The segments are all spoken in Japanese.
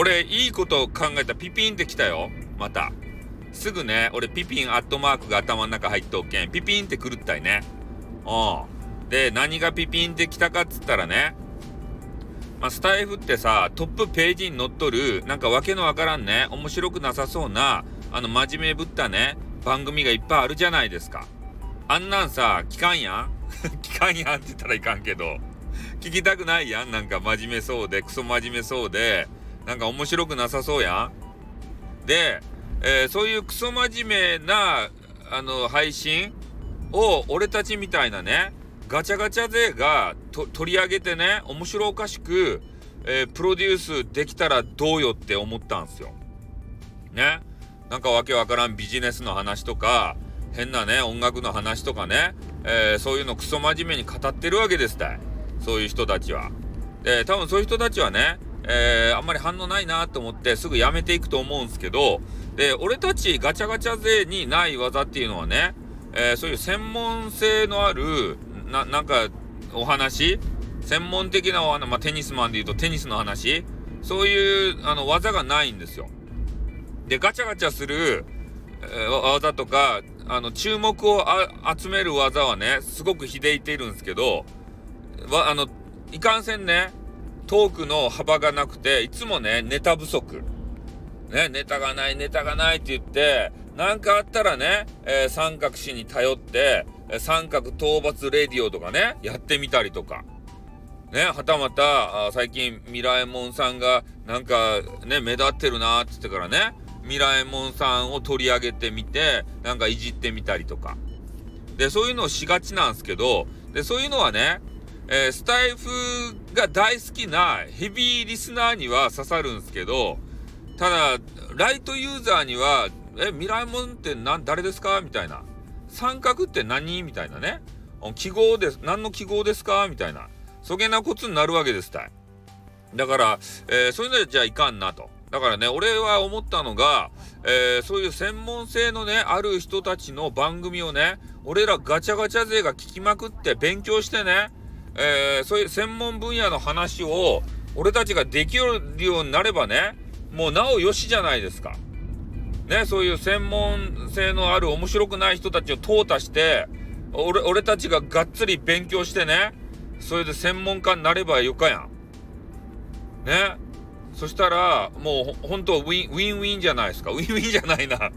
俺、いいこと考えたピピンってきたよ。また。すぐね、俺ピピンアットマークが頭の中入っとっけん。ピピンってくるったいね。うん。で、何がピピンってきたかっつったらね、まあ、スタイフってさ、トップページに載っとる、なんかわけのわからんね、面白くなさそうな、あの、真面目ぶったね、番組がいっぱいあるじゃないですか。あんなんさ、聞かんやん 聞かんやんって言ったらいかんけど、聞きたくないやんなんか真面目そうで、クソ真面目そうで、なんか面白くなさそうやで、えー、そういうクソ真面目な、あの、配信を、俺たちみたいなね、ガチャガチャ勢が取り上げてね、面白おかしく、えー、プロデュースできたらどうよって思ったんすよ。ね。なんかわけわからんビジネスの話とか、変なね、音楽の話とかね、えー、そういうのクソ真面目に語ってるわけですたい。そういう人たちは。で、多分そういう人たちはね、えー、あんまり反応ないなと思ってすぐやめていくと思うんですけど、で、俺たちガチャガチャ勢にない技っていうのはね、えー、そういう専門性のある、な、なんか、お話専門的なお話、まあ、テニスマンで言うとテニスの話そういう、あの、技がないんですよ。で、ガチャガチャする、えー、技とか、あの、注目を集める技はね、すごく秀いているんですけど、わ、あの、いかんせんね、トークの幅がなくて、いつもね、ネタ不足。ね、ネタがない、ネタがないって言って、なんかあったらね、えー、三角詞に頼って、三角討伐レディオとかね、やってみたりとか。ね、はたまた、最近、ミラエモンさんが、なんか、ね、目立ってるなーって言ってからね、ミラエモンさんを取り上げてみて、なんかいじってみたりとか。で、そういうのをしがちなんですけど、で、そういうのはね、えー、スタイフが大好きなヘビーリスナーには刺さるんですけど、ただ、ライトユーザーには、え、ミラエモンって何、誰ですかみたいな。三角って何？みたいなね。記号です。何の記号ですか？みたいな。そげなことになるわけですたい。だから、えー、そういうのじゃいかんなと。だからね、俺は思ったのが、えー、そういう専門性のね、ある人たちの番組をね、俺らガチャガチャ勢が聞きまくって勉強してね、えー、そういう専門分野の話を俺たちができるようになればね、もうなおよしじゃないですか。ね、そういう専門性のある面白くない人たちを淘汰して、俺、俺たちががっつり勉強してね、それで専門家になればよかやん。ね。そしたら、もう本当ウィン、ウィンウィンじゃないですか。ウィンウィンじゃないな。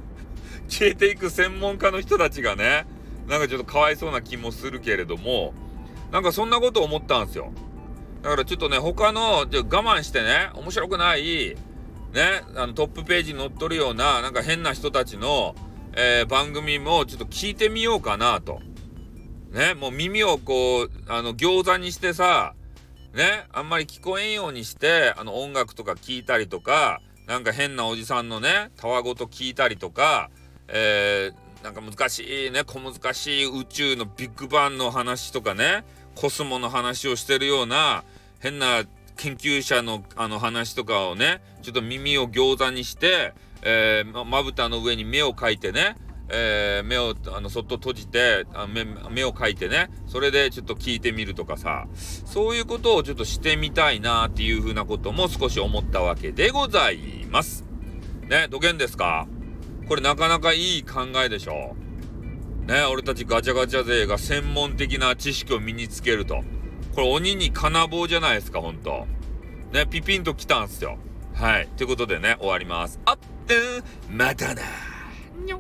消えていく専門家の人たちがね、なんかちょっとかわいそうな気もするけれども、なんかそんなこと思ったんですよ。だからちょっとね、他の、じゃ我慢してね、面白くない、ね、あのトップページに載っとるような、なんか変な人たちの、えー、番組もちょっと聞いてみようかなと。ね、もう耳をこう、あの、餃子にしてさ、ね、あんまり聞こえんようにして、あの、音楽とか聞いたりとか、なんか変なおじさんのね、たわごと聞いたりとか、えー、なんか難しいね、小難しい宇宙のビッグバンの話とかね、コスモの話をしてるような、変な研究者のあの話とかをね、ちょっと耳を餃子にして、えー、まぶたの上に目を描いてね、えー、目をあのそっと閉じてあ目目を描いてねそれでちょっと聞いてみるとかさそういうことをちょっとしてみたいなっていうふうなことも少し思ったわけでございます。ねどげんですか？これなかなかいい考えでしょね俺たちガチャガチャ勢が専門的な知識を身につけると。これ鬼に金棒じゃないですか、ほんと。ね、ピピンと来たんすよ。はい。ということでね、終わります。あってまたなにょ